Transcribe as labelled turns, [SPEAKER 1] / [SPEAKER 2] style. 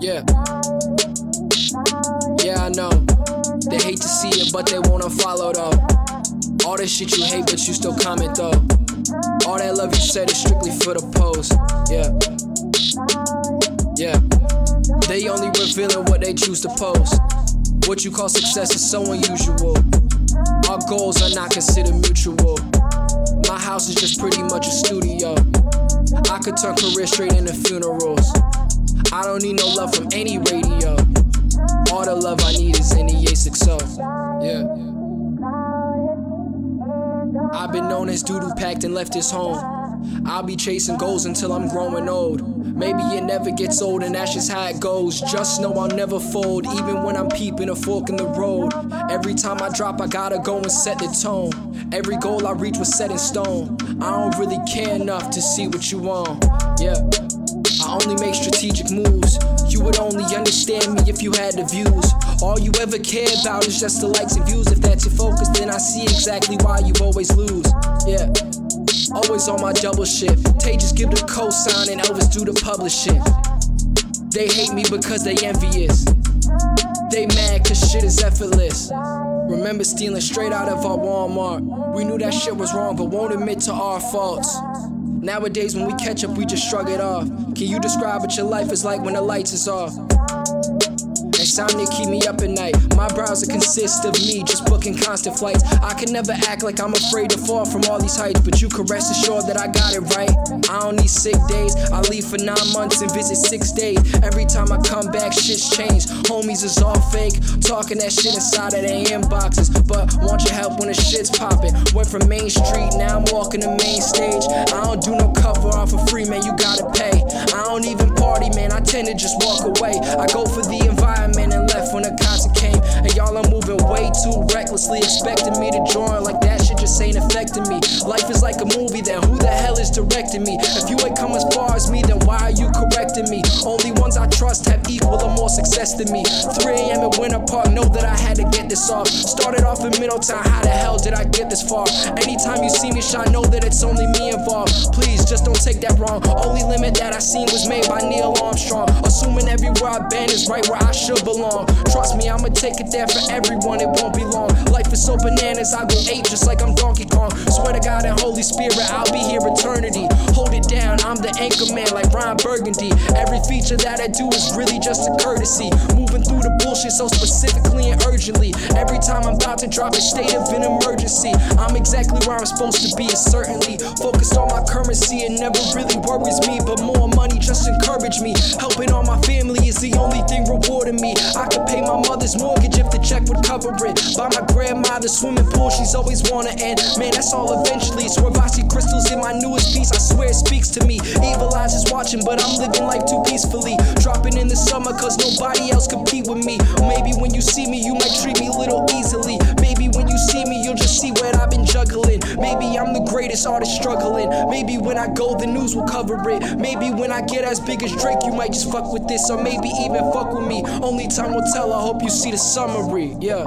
[SPEAKER 1] Yeah. Yeah, I know. They hate to see it, but they won't unfollow though. All this shit you hate, but you still comment though. All that love you said is strictly for the post. Yeah. Yeah. They only revealing what they choose to post. What you call success is so unusual. Our goals are not considered mutual. My house is just pretty much a studio. I could turn career straight into funerals. I don't need no love from any radio. All the love I need is in the A60. Yeah. I've been known as who packed and left his home. I'll be chasing goals until I'm growing old. Maybe it never gets old, and that's just how it goes. Just know I'll never fold, even when I'm peeping a fork in the road. Every time I drop, I gotta go and set the tone. Every goal I reach was set in stone. I don't really care enough to see what you want. Yeah. I only make strategic moves. You would only understand me if you had the views. All you ever care about is just the likes and views. If that's your focus, then I see exactly why you always lose. Yeah. Always on my double shift. Tay just give the cosign and Elvis do the publishing. They hate me because they envious. They mad cause shit is effortless. Remember stealing straight out of our Walmart. We knew that shit was wrong, but won't admit to our faults. Nowadays, when we catch up, we just shrug it off. Can you describe what your life is like when the lights is off? Insomnia keep me up at night. My browser consists of me just booking constant flights. I can never act like I'm afraid to fall from all these heights, but you can rest assured that I got it right. I don't need sick days. I leave for nine months and visit six days. Every time I come back, shit's changed. Homies is all fake, talking that shit inside of their inboxes. But want your help when the shit's popping. Went from Main Street, now I'm walking the main stage. I don't do no cover off for free, man. You gotta pay. I don't even party, man. I tend to just walk away. I go for the recklessly, expecting me to join like that shit just ain't affecting me. Life is like a movie, then who the hell is directing me? If you ain't come as far as me, then why are you correcting me? Only ones I trust have equal or more success than me. 3 a.m. at Winter Park, know that I had to get this off. Started off in Middletown, how the hell did I get this far? Anytime you see me shine, know that it's only me involved. Please, just don't take that wrong. Only limit that I seen was made by Neil Armstrong. Assuming everywhere I've been is right where I should belong. Trust me, I'ma take it there for everyone, it won't be so bananas, I go ape just like I'm Donkey Kong. Swear to God and Holy Spirit, I'll be here eternity. Hold it down, I'm the anchor man like Ron Burgundy. Every feature that I do is really just a courtesy. Moving through the bullshit so specifically and urgently. Every time I'm about to drop a state of an emergency, I'm exactly where I'm supposed to be, and certainly focused on my currency. It never really worries me, but more money just encourage me. Helping all my family is the only thing rewarding me. I could pay my mother's mortgage if the check would cover it. Buy my grandmother's swimming pool, she's always wanna end. Man, that's all eventually. So if I see crystals in my newest piece, I swear it speaks to me. Evil eyes is watching, but I'm living life too peacefully. Dropping in the summer, cause nobody else compete with me. Maybe when you see me, you might treat me a little easily. Maybe when you see me, you'll just see what I've been juggling. Maybe I'm the greatest artist struggling. Maybe when I go, the news will cover it. Maybe when I get as big as Drake, you might just fuck with this, or maybe even fuck with me. Only time will tell. I hope you see the summary. Yeah.